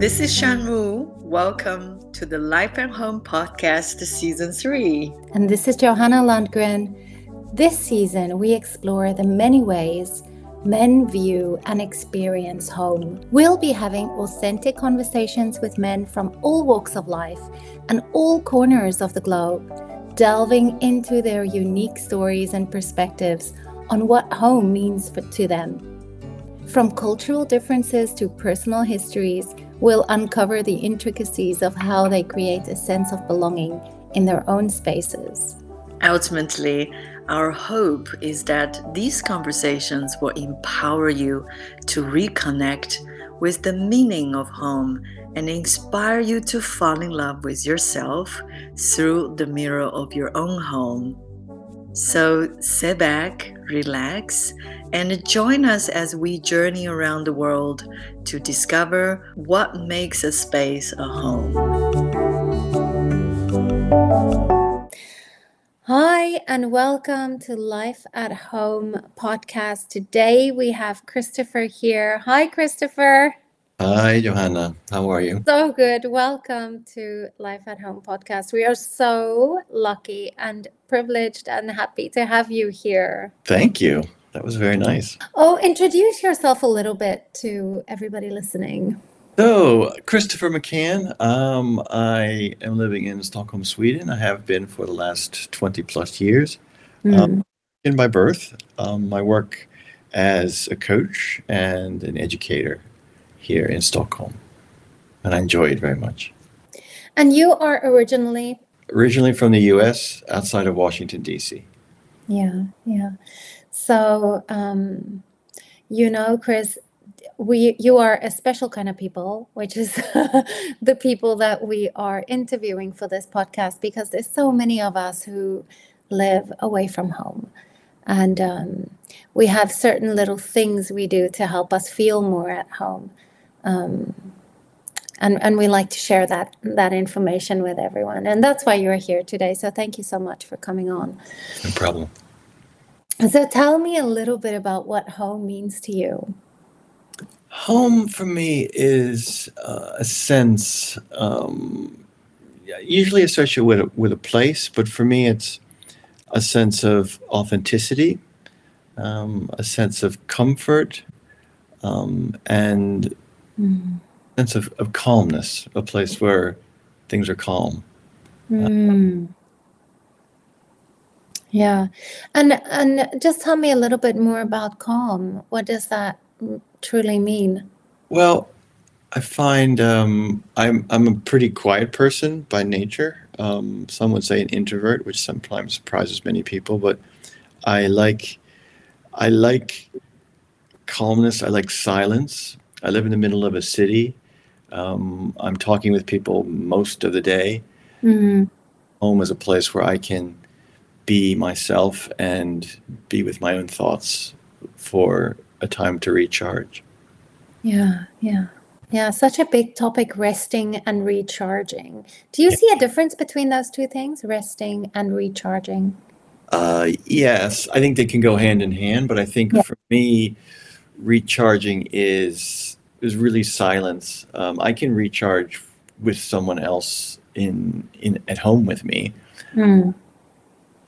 This is Shanwu. Welcome to the Life at Home podcast, season three. And this is Johanna Lundgren. This season, we explore the many ways men view and experience home. We'll be having authentic conversations with men from all walks of life and all corners of the globe, delving into their unique stories and perspectives on what home means for, to them. From cultural differences to personal histories, we'll uncover the intricacies of how they create a sense of belonging in their own spaces. Ultimately, our hope is that these conversations will empower you to reconnect with the meaning of home and inspire you to fall in love with yourself through the mirror of your own home. So sit back, relax, and join us as we journey around the world to discover what makes a space a home. Hi, and welcome to Life at Home podcast. Today we have Christopher here. Hi, Christopher. Hi, Johanna. How are you? So good. Welcome to Life at Home podcast. We are so lucky and privileged and happy to have you here. Thank you. That was very nice. Oh, introduce yourself a little bit to everybody listening. So, Christopher McCann, um, I am living in Stockholm, Sweden. I have been for the last 20 plus years. Mm. Um, in my birth, um, I work as a coach and an educator here in Stockholm, and I enjoy it very much. And you are originally? Originally from the US, outside of Washington, D.C. Yeah, yeah. So, um, you know, Chris, we you are a special kind of people which is the people that we are interviewing for this podcast because there's so many of us who live away from home and um, we have certain little things we do to help us feel more at home um, and and we like to share that that information with everyone. And that's why you're here today. So thank you so much for coming on. No problem. so tell me a little bit about what home means to you. Home for me is uh, a sense, um, usually associated with a, with a place, but for me, it's a sense of authenticity, um, a sense of comfort, um, and Mm. sense of, of calmness, a place where things are calm. Mm. Yeah. And and just tell me a little bit more about calm. What does that truly mean? Well, I find um, I'm I'm a pretty quiet person by nature. Um, some would say an introvert, which sometimes surprises many people. But I like I like calmness. I like silence. I live in the middle of a city. Um, I'm talking with people most of the day. Mm. Home is a place where I can be myself and be with my own thoughts for a time to recharge. Yeah, yeah. Yeah, such a big topic, resting and recharging. Do you see a difference between those two things, resting and recharging? Uh, yes, I think they can go hand in hand, but I think Yeah. for me, recharging is is really silence. Um, I can recharge with someone else in in at home with me, Mm.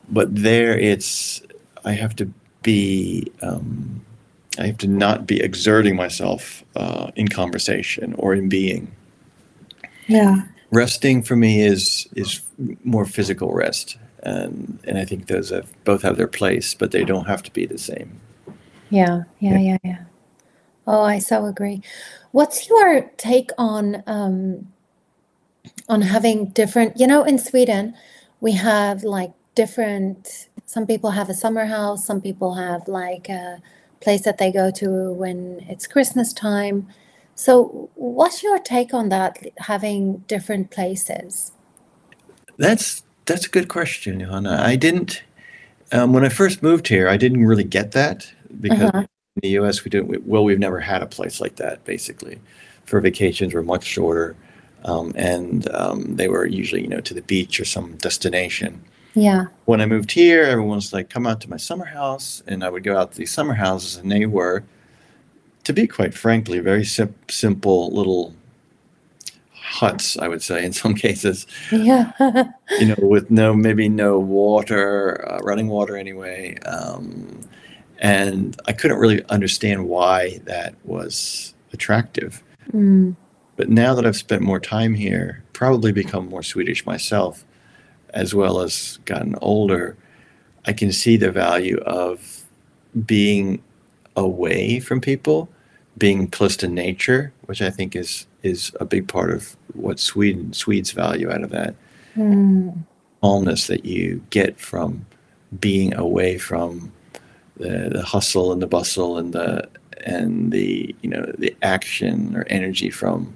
but there it's I have to be um, I have to not be exerting myself uh, in conversation or in being. Yeah. Resting for me is is more physical rest, and and I think those have, both have their place, but they don't have to be the same. Yeah, yeah, yeah, yeah. Oh, I so agree. What's your take on um, on having different, you know, in Sweden, we have like different, some people have a summer house, some people have like a place that they go to when it's Christmas time. So, what's your take on that, having different places? That's that's a good question, Johanna. I didn't um, when I first moved here. I didn't really get that because Uh-huh. In the U.S. we didn't. Well, we've never had a place like that. Basically, for vacations were much shorter, um, and um, they were usually you know to the beach or some destination. Yeah. When I moved here, everyone was like, "Come out to my summer house," and I would go out to these summer houses, and they were to be quite frankly, very sim- simple little huts, I would say, in some cases. Yeah. you know, with no maybe no water, uh, running water anyway. Um, and I couldn't really understand why that was attractive. Mm. But now that I've spent more time here, probably become more Swedish myself, as well as gotten older, I can see the value of being away from people, being close to nature, which I think is is a big part of what Sweden Swedes value out of that Mm. calmness that you get from being away from the, the hustle and the bustle and the and the you know the action or energy from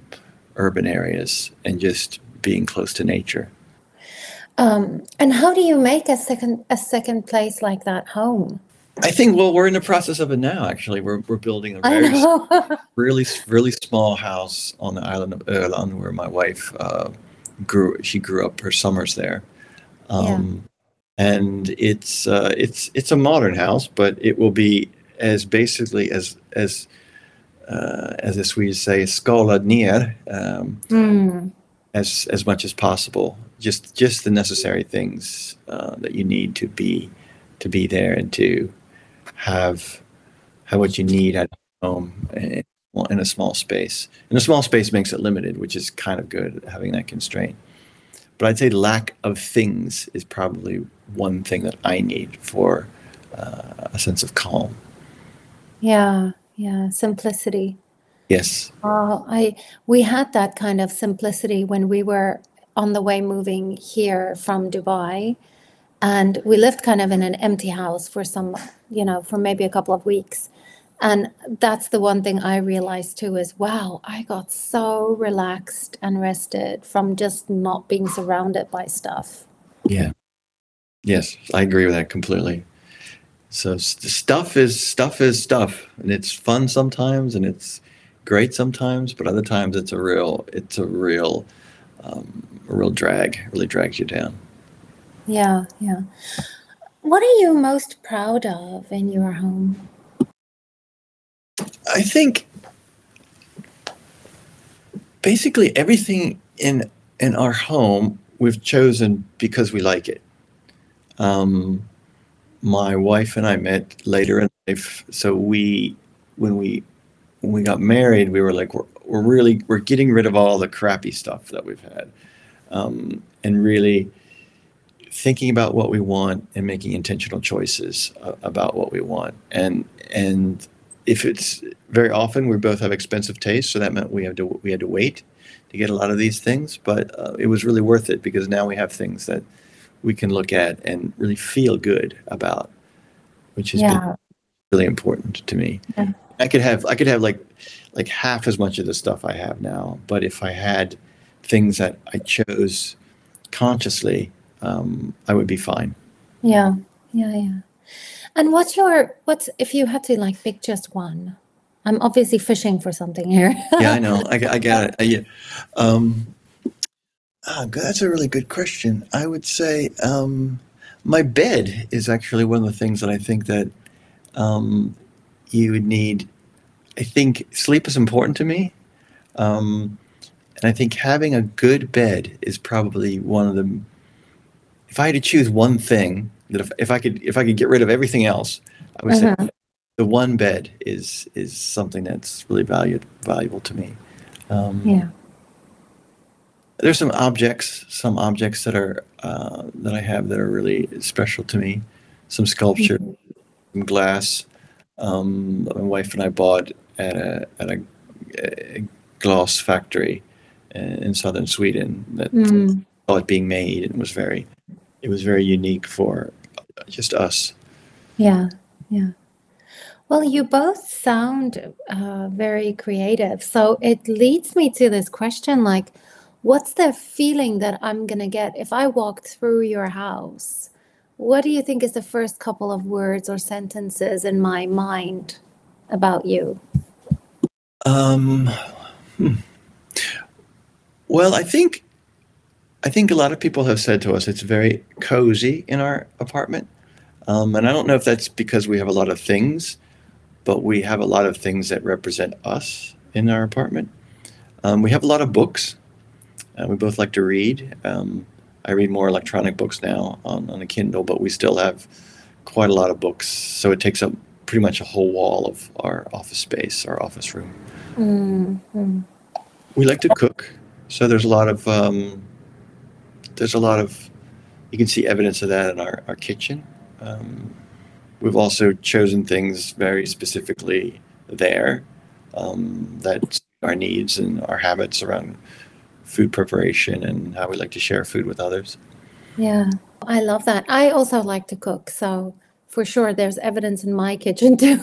urban areas and just being close to nature. Um, and how do you make a second a second place like that home? I think well we're in the process of it now actually we're we're building a very really really small house on the island of Öland where my wife uh, grew she grew up her summers there um, and it's uh, it's it's a modern house but it will be as basically as as uh, as the Swedes say skalad ner um, Mm. as as much as possible. Just just the necessary things uh, that you need to be to be there and to have have what you need at home in, in a small space. And a small space makes it limited which is kind of good having that constraint but i'd say lack of things is probably one thing that i need for uh, a sense of calm Yeah, yeah, simplicity. yes Oh, I we had that kind of simplicity when we were on the way moving here from Dubai, and we lived kind of in an empty house for some, you know, for maybe a couple of weeks. And that's the one thing I realized too is wow, I got so relaxed and rested from just not being surrounded by stuff. Yeah. Yes, I agree with that completely. So st- stuff is stuff is stuff, and it's fun sometimes, and it's great sometimes, but other times it's a real it's a real um, a real drag. Really drags you down. Yeah, yeah. What are you most proud of in your home? I think basically everything in in our home we've chosen because we like it. Um, my wife and I met later in life, so we when we when we got married, we were like we're we're really we're getting rid of all the crappy stuff that we've had, um, and really thinking about what we want and making intentional choices uh, about what we want and and if it's very often we both have expensive tastes so that meant we had to we had to wait to get a lot of these things but uh, it was really worth it because now we have things that we can look at and really feel good about which has been really important to me Yeah. i could have i could have like like half as much of the stuff i have now but if i had things that i chose consciously um, i would be fine yeah, yeah, yeah. And what's your what's if you had to like pick just one? I'm obviously fishing for something here. yeah, I know. I, I got it. I, yeah. Um, good- that's a really good question. I would say um, my bed is actually one of the things that I think that um, you would need. I think sleep is important to me, um, and I think having a good bed is probably one of the. If I had to choose one thing that if, if I could if I could get rid of everything else, I would say Mhm. the one bed is is something that's really valued valuable to me. Um, Yeah. There's some objects, some objects that are uh, that I have that are really special to me. Some sculpture, some glass. Um, my wife and I bought at a at a, a glass factory in, in southern Sweden that Mm. saw it being made and was very it was very unique for just us. Yeah, yeah. Well, you both sound uh, very creative. So it leads me to this question like, what's the feeling that I'm going to get if I walk through your house? What do you think is the first couple of words or sentences in my mind about you? Um, hmm. Well, I think I think a lot of people have said to us it's very cozy in our apartment, um, and I don't know if that's because we have a lot of things, but we have a lot of things that represent us in our apartment. Um, we have a lot of books. Uh, we both like to read. Um, I read more electronic books now on, on a Kindle, but we still have quite a lot of books. So it takes up pretty much a whole wall of our office space, our office room. Mm-hmm. We like to cook, so there's a lot of um, there's a lot of you can see evidence of that in our, our kitchen. Um, we've also chosen things very specifically there um, that our needs and our habits around food preparation and how we like to share food with others. Yeah, I love that. I also like to cook, so for sure there's evidence in my kitchen too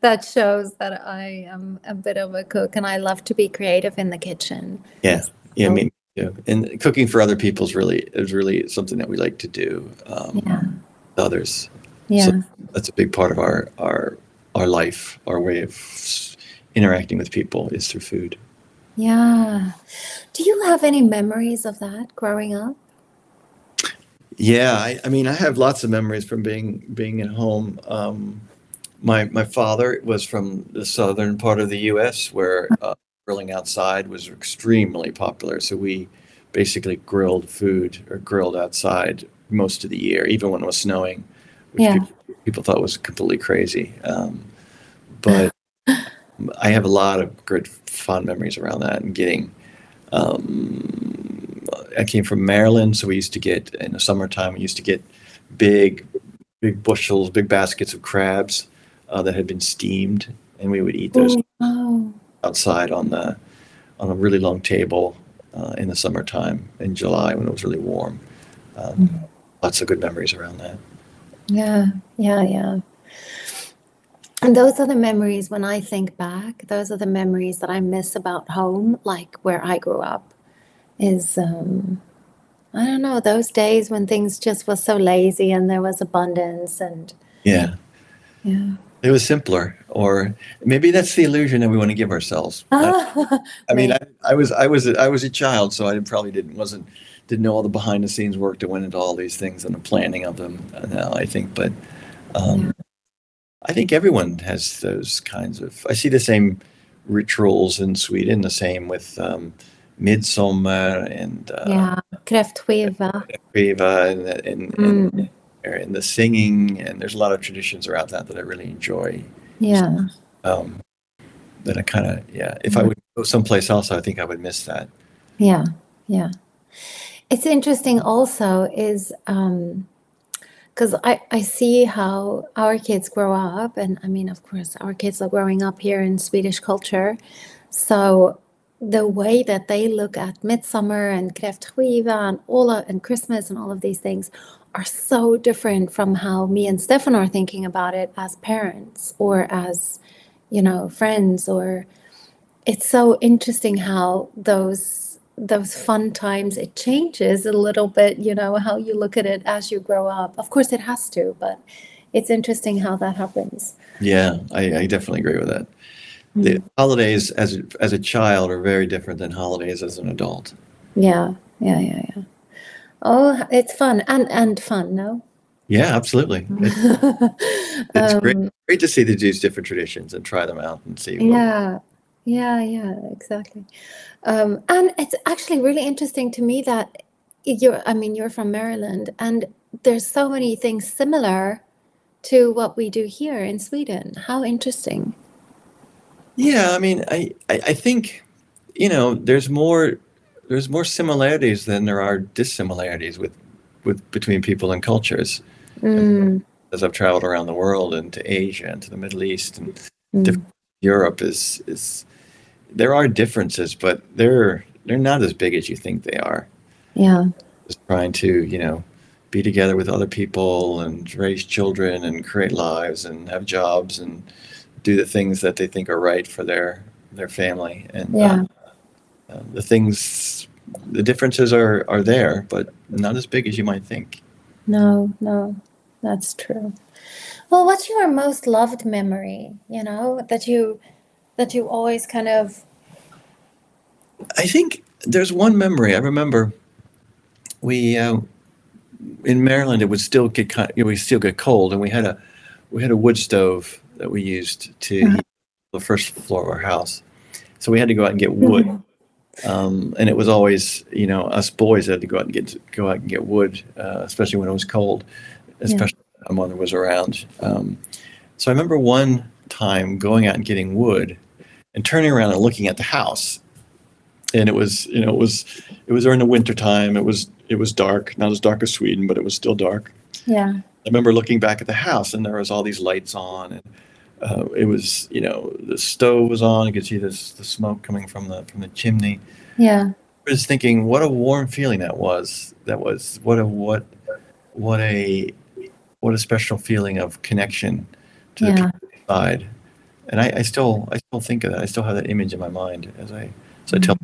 that shows that I am a bit of a cook and I love to be creative in the kitchen. Yeah, yeah, me too. And cooking for other people is really is really something that we like to do. Um, Yeah. Others. Yeah. That's a big part of our our our life. Our way of interacting with people is through food. Yeah. Do you have any memories of that growing up? Yeah, I, I mean, I have lots of memories from being being at home. Um, my my father was from the southern part of the U.S. where uh, grilling outside was extremely popular. So we basically grilled food or grilled outside most of the year, even when it was snowing, which Yeah. people, people thought was completely crazy. Um, but I have a lot of good fond memories around that and getting. Um, I came from Maryland, so we used to get in the summertime. We used to get big, big bushels, big baskets of crabs uh, that had been steamed, and we would eat those Oh, outside on the on a really long table uh, in the summertime in July when it was really warm. Um, Lots of good memories around that. yeah, yeah, yeah. And those are the memories when I think back, those are the memories that I miss about home, like where I grew up, is um I don't know, those days when things just were so lazy and there was abundance and Yeah, yeah. It was simpler, or maybe that's the illusion that we want to give ourselves. I, I mean, I, I was I was a, I was a child, so I probably didn't wasn't didn't know all the behind the scenes work that went into all these things and the planning of them. uh, Now I think, but um, I think everyone has those kinds of. I see the same rituals in Sweden, the same with um, midsummer and uh, yeah, kräftskiva. Riva and and, Mm. And the singing, and there's a lot of traditions around that that I really enjoy. Yeah. Um, that I kind of yeah. If I would go someplace else, I think I would miss that. Yeah, yeah. It's interesting also is um because I, I see how our kids grow up and I mean of course our kids are growing up here in Swedish culture. So the way that they look at midsummer and kräftskiva and all of, and Christmas and all of these things are so different from how me and Stefan are thinking about it as parents or as you know friends or it's so interesting how those those fun times it changes a little bit you know how you look at it as you grow up of course it has to but it's interesting how that happens Yeah, I, I definitely agree with that. The mm-hmm. holidays as as a child are very different than holidays as an adult. yeah yeah yeah yeah oh it's fun and and fun no Yeah, absolutely. It- it's great, Um, great to see the these different traditions and try them out and see. what- yeah yeah yeah exactly um, and it's actually really interesting to me that you're i mean you're from maryland and there's so many things similar to what we do here in sweden how interesting Yeah, I mean, I, I, I think, you know, there's more there's more similarities than there are dissimilarities with with between people and cultures. Mm, As I've traveled around the world and to Asia and to the Middle East and mm, Europe is is there are differences, but they're they're not as big as you think they are. yeah Just trying to, you know, be together with other people and raise children and create lives and have jobs and do the things that they think are right for their their family and uh, yeah uh, the things the differences are are there but not as big as you might think. No no that's true. Well what's your most loved memory you know that you that you always kind of i think there's one memory. I remember we uh, in maryland it would still get kind you know, we still get cold and we had a we had a wood stove that we used to heat the first floor of our house. So we had to go out and get wood. Um, and it was always, you know, us boys had to go out and get go out and get wood, uh, especially when it was cold, especially when my mother was around. Um, so I remember one time going out and getting wood, and turning around and looking at the house, and it was, you know, it was, it was during the winter time. It was, it was dark, not as dark as Sweden, but it was still dark. Yeah. I remember looking back at the house, and there was all these lights on, and uh, it was, you know, the stove was on. You could see this the smoke coming from the from the chimney. Yeah. I was thinking, what a warm feeling that was. That was what a what what a what a special feeling of connection to the Yeah. people inside. And I, I still I still think of that. I still have that image in my mind as I as I tell.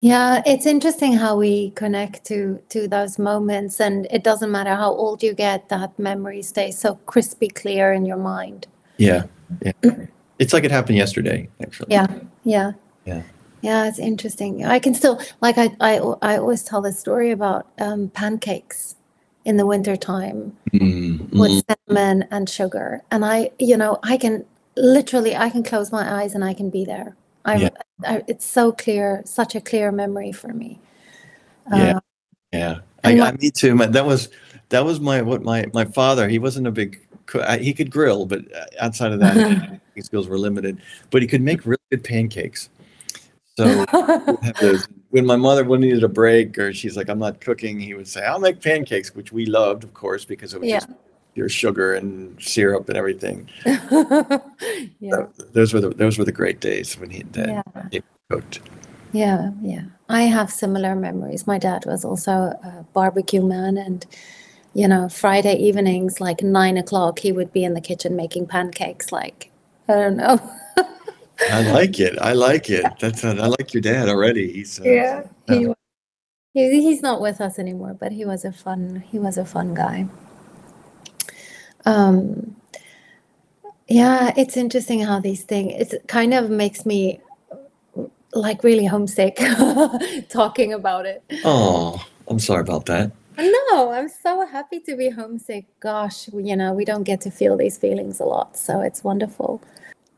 Yeah, it's interesting how we connect to to those moments and it doesn't matter how old you get, that memory stays so crispy clear in your mind. Yeah, yeah. It's like it happened yesterday, actually. Yeah. Yeah. Yeah. Yeah, it's interesting. I can still like I I I always tell this story about um, pancakes in the winter time Mm, with cinnamon and sugar. And I, you know, I can literally I can close my eyes and I can be there. I, Yeah. I it's so clear, such a clear memory for me. Yeah. Uh, Yeah, I, And I me too. My, that was that was my what my my father. He wasn't a big. I- He could grill, but uh, outside of that, his skills were limited. But he could make really good pancakes. So we'd have those. when my mother needed a break, or she's like, "I'm not cooking," he would say, "I'll make pancakes," which we loved, of course, because it was Yeah. just pure sugar and syrup and everything. yeah. Th- Those were the those were the great days when he Yeah. he cooked. Yeah, yeah. I have similar memories. My dad was also a barbecue man, and you know, Friday evenings, like nine o'clock, he would be in the kitchen making pancakes. Like, I don't know. I like it. I like it. That's uh, I like your dad already. He's uh, yeah, he, yeah. he he's not with us anymore, but he was a fun he was a fun guy. Um, yeah, it's interesting how these things. It kind of makes me like really homesick talking about it. Oh, I'm sorry about that. No, I'm so happy to be homesick. Gosh, you know, we don't get to feel these feelings a lot, so it's wonderful.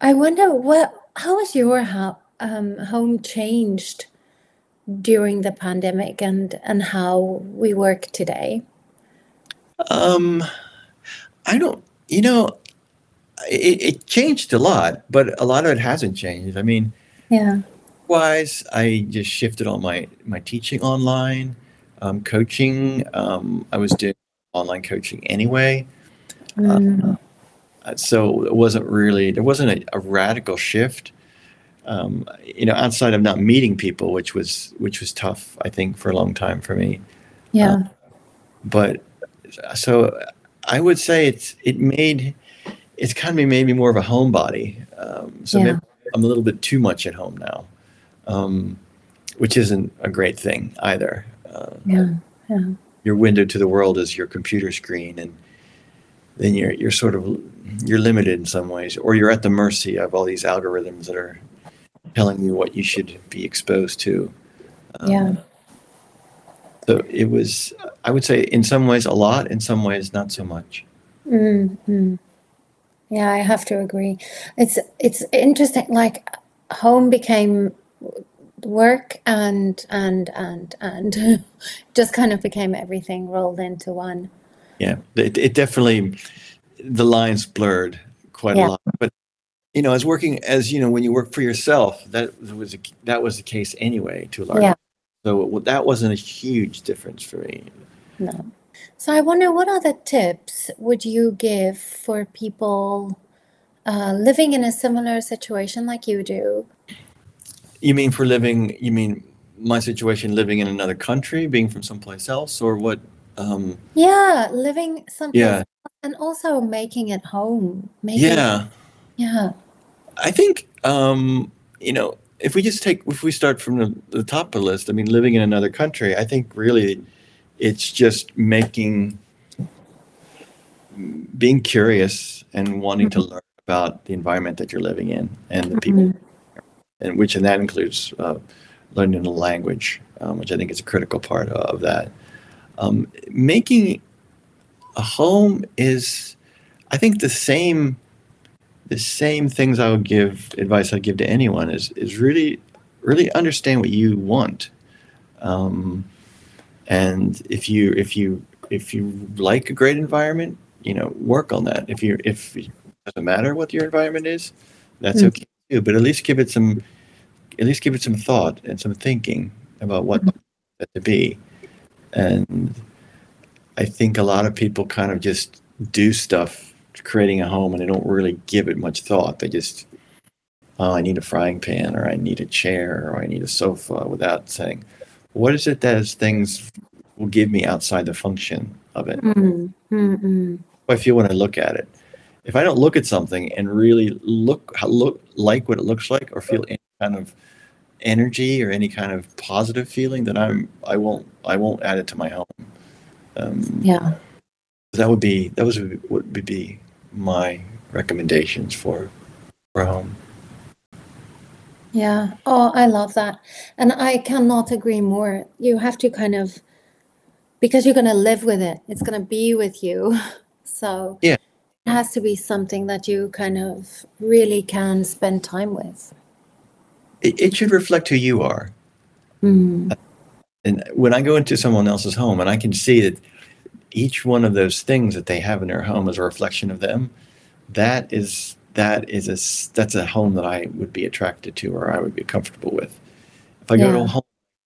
I wonder what how has your ho- um, home changed during the pandemic and and how we work today? Um, I don't. You know, it, it changed a lot, but a lot of it hasn't changed. I mean, Yeah, wise, I just shifted all my my teaching online, um, coaching. Um, I was doing online coaching anyway, Mm, uh, so it wasn't really there wasn't a, a radical shift. Um, you know, outside of not meeting people, which was which was tough, I think, for a long time for me. yeah, but so I would say it's it made it's kind of made me more of a homebody. Um, so Yeah. maybe I'm a little bit too much at home now, um, which isn't a great thing either. Yeah, yeah, your window to the world is your computer screen, and then you're you're sort of you're limited in some ways, or you're at the mercy of all these algorithms that are telling you what you should be exposed to. Um, yeah. So it was, I would say, in some ways a lot, in some ways not so much. Mm, mm. Yeah, I have to agree. It's it's interesting. Like home became work and and and and just kind of became everything rolled into one. Yeah, it, it definitely, the lines blurred quite Yeah. a lot. But you know, as working as you know, when you work for yourself, that was a, that was the case anyway to a large. Yeah. So that wasn't a huge difference for me. No. So I wonder what other tips would you give for people uh, living in a similar situation like you do? You mean for living? You mean my situation, living in another country, being from someplace else, or what? Um, Yeah, living someplace Yeah. else and also making it home. Making, yeah, Yeah. I think um, you know if we just take if we start from the, the top of the list. I mean, living in another country. I think really it's just making being curious and wanting to learn about the environment that you're living in and the people, Mhm. And which and that includes uh, learning the language, um, which I think is a critical part of that. Um, making a home is, I think, the same the same things I would give advice I'd give to anyone is is really really understand what you want. Um, and if you if you if you like a great environment, you know, work on that. If you if it doesn't matter what your environment is, that's Mm. okay too. But at least give it some at least give it some thought and some thinking about what that to be. And I think a lot of people kind of just do stuff creating a home and they don't really give it much thought. They just oh, I need a frying pan or I need a chair or I need a sofa without saying, what is it that is things will give me outside the function of it? Mm, mm, mm. How I feel when I look at it. If I don't look at something and really look look like what it looks like or feel any kind of energy or any kind of positive feeling, then I'm I won't I won't add it to my home. Um, Yeah. that would be that was what would be my recommendations for for home. Yeah. Oh, I love that. And I cannot agree more. You have to kind of, because you're going to live with it, it's going to be with you. So Yeah. Has to be something that you kind of really can spend time with. It, it should reflect who you are. Mm. And when I go into someone else's home and I can see that each one of those things that they have in their home is a reflection of them, that is that is a that's a home that I would be attracted to or I would be comfortable with. If I go to a home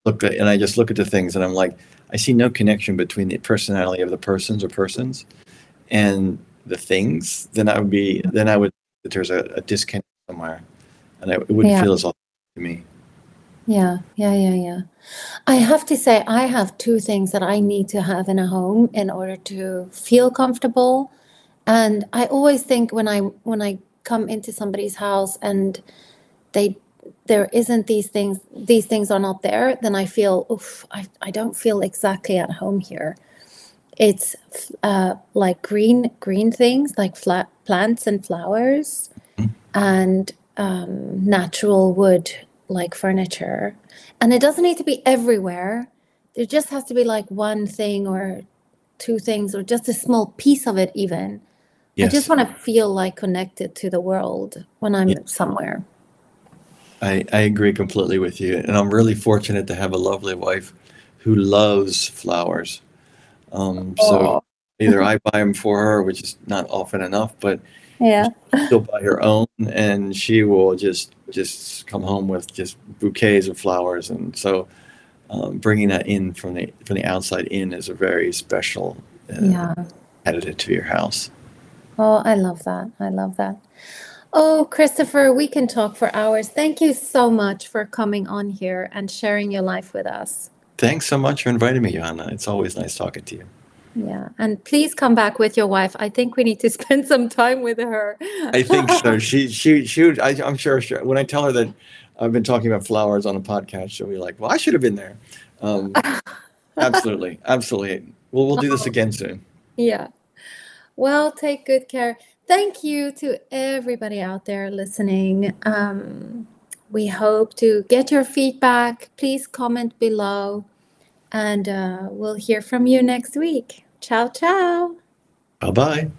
look at and I just look at the things and I'm like, I see no connection between the personality of the persons or persons and the things, then I would be then I would that there's a, a disconnect somewhere, and I, it wouldn't Yeah. feel as authentic to me. Yeah, yeah, yeah, yeah. I have to say, I have two things that I need to have in a home in order to feel comfortable. And I always think when I when I come into somebody's house and they there isn't these things these things are not there, then I feel, oof, I, I don't feel exactly at home here. It's uh, like green green things like flat plants and flowers Mhm. and um, natural wood like furniture. And it doesn't need to be everywhere. There just has to be like one thing or two things or just a small piece of it even. I just want to feel like connected to the world when I'm Yeah. somewhere. I, I agree completely with you, and I'm really fortunate to have a lovely wife who loves flowers. Um, so Oh. either I buy them for her, which is not often enough, but Yeah. she'll buy her own, and she will just just come home with just bouquets of flowers, and so um, bringing that in from the from the outside in is a very special uh, Yeah. additive to your house. Oh, I love that. I love that. Oh, Christopher, we can talk for hours. Thank you so much for coming on here and sharing your life with us. Thanks so much for inviting me, Johanna. It's always nice talking to you. Yeah. And please come back with your wife. I think we need to spend some time with her. I think so. She she she. would- I, I'm sure, sure. When I tell her that I've been talking about flowers on a podcast, she'll be like, "Well, I should have been there." Um, absolutely, absolutely. Well, we'll do this again soon. Yeah. Well, take good care. Thank you to everybody out there listening. Um, we hope to get your feedback. Please comment below, and uh, we'll hear from you next week. Ciao, ciao. Bye bye.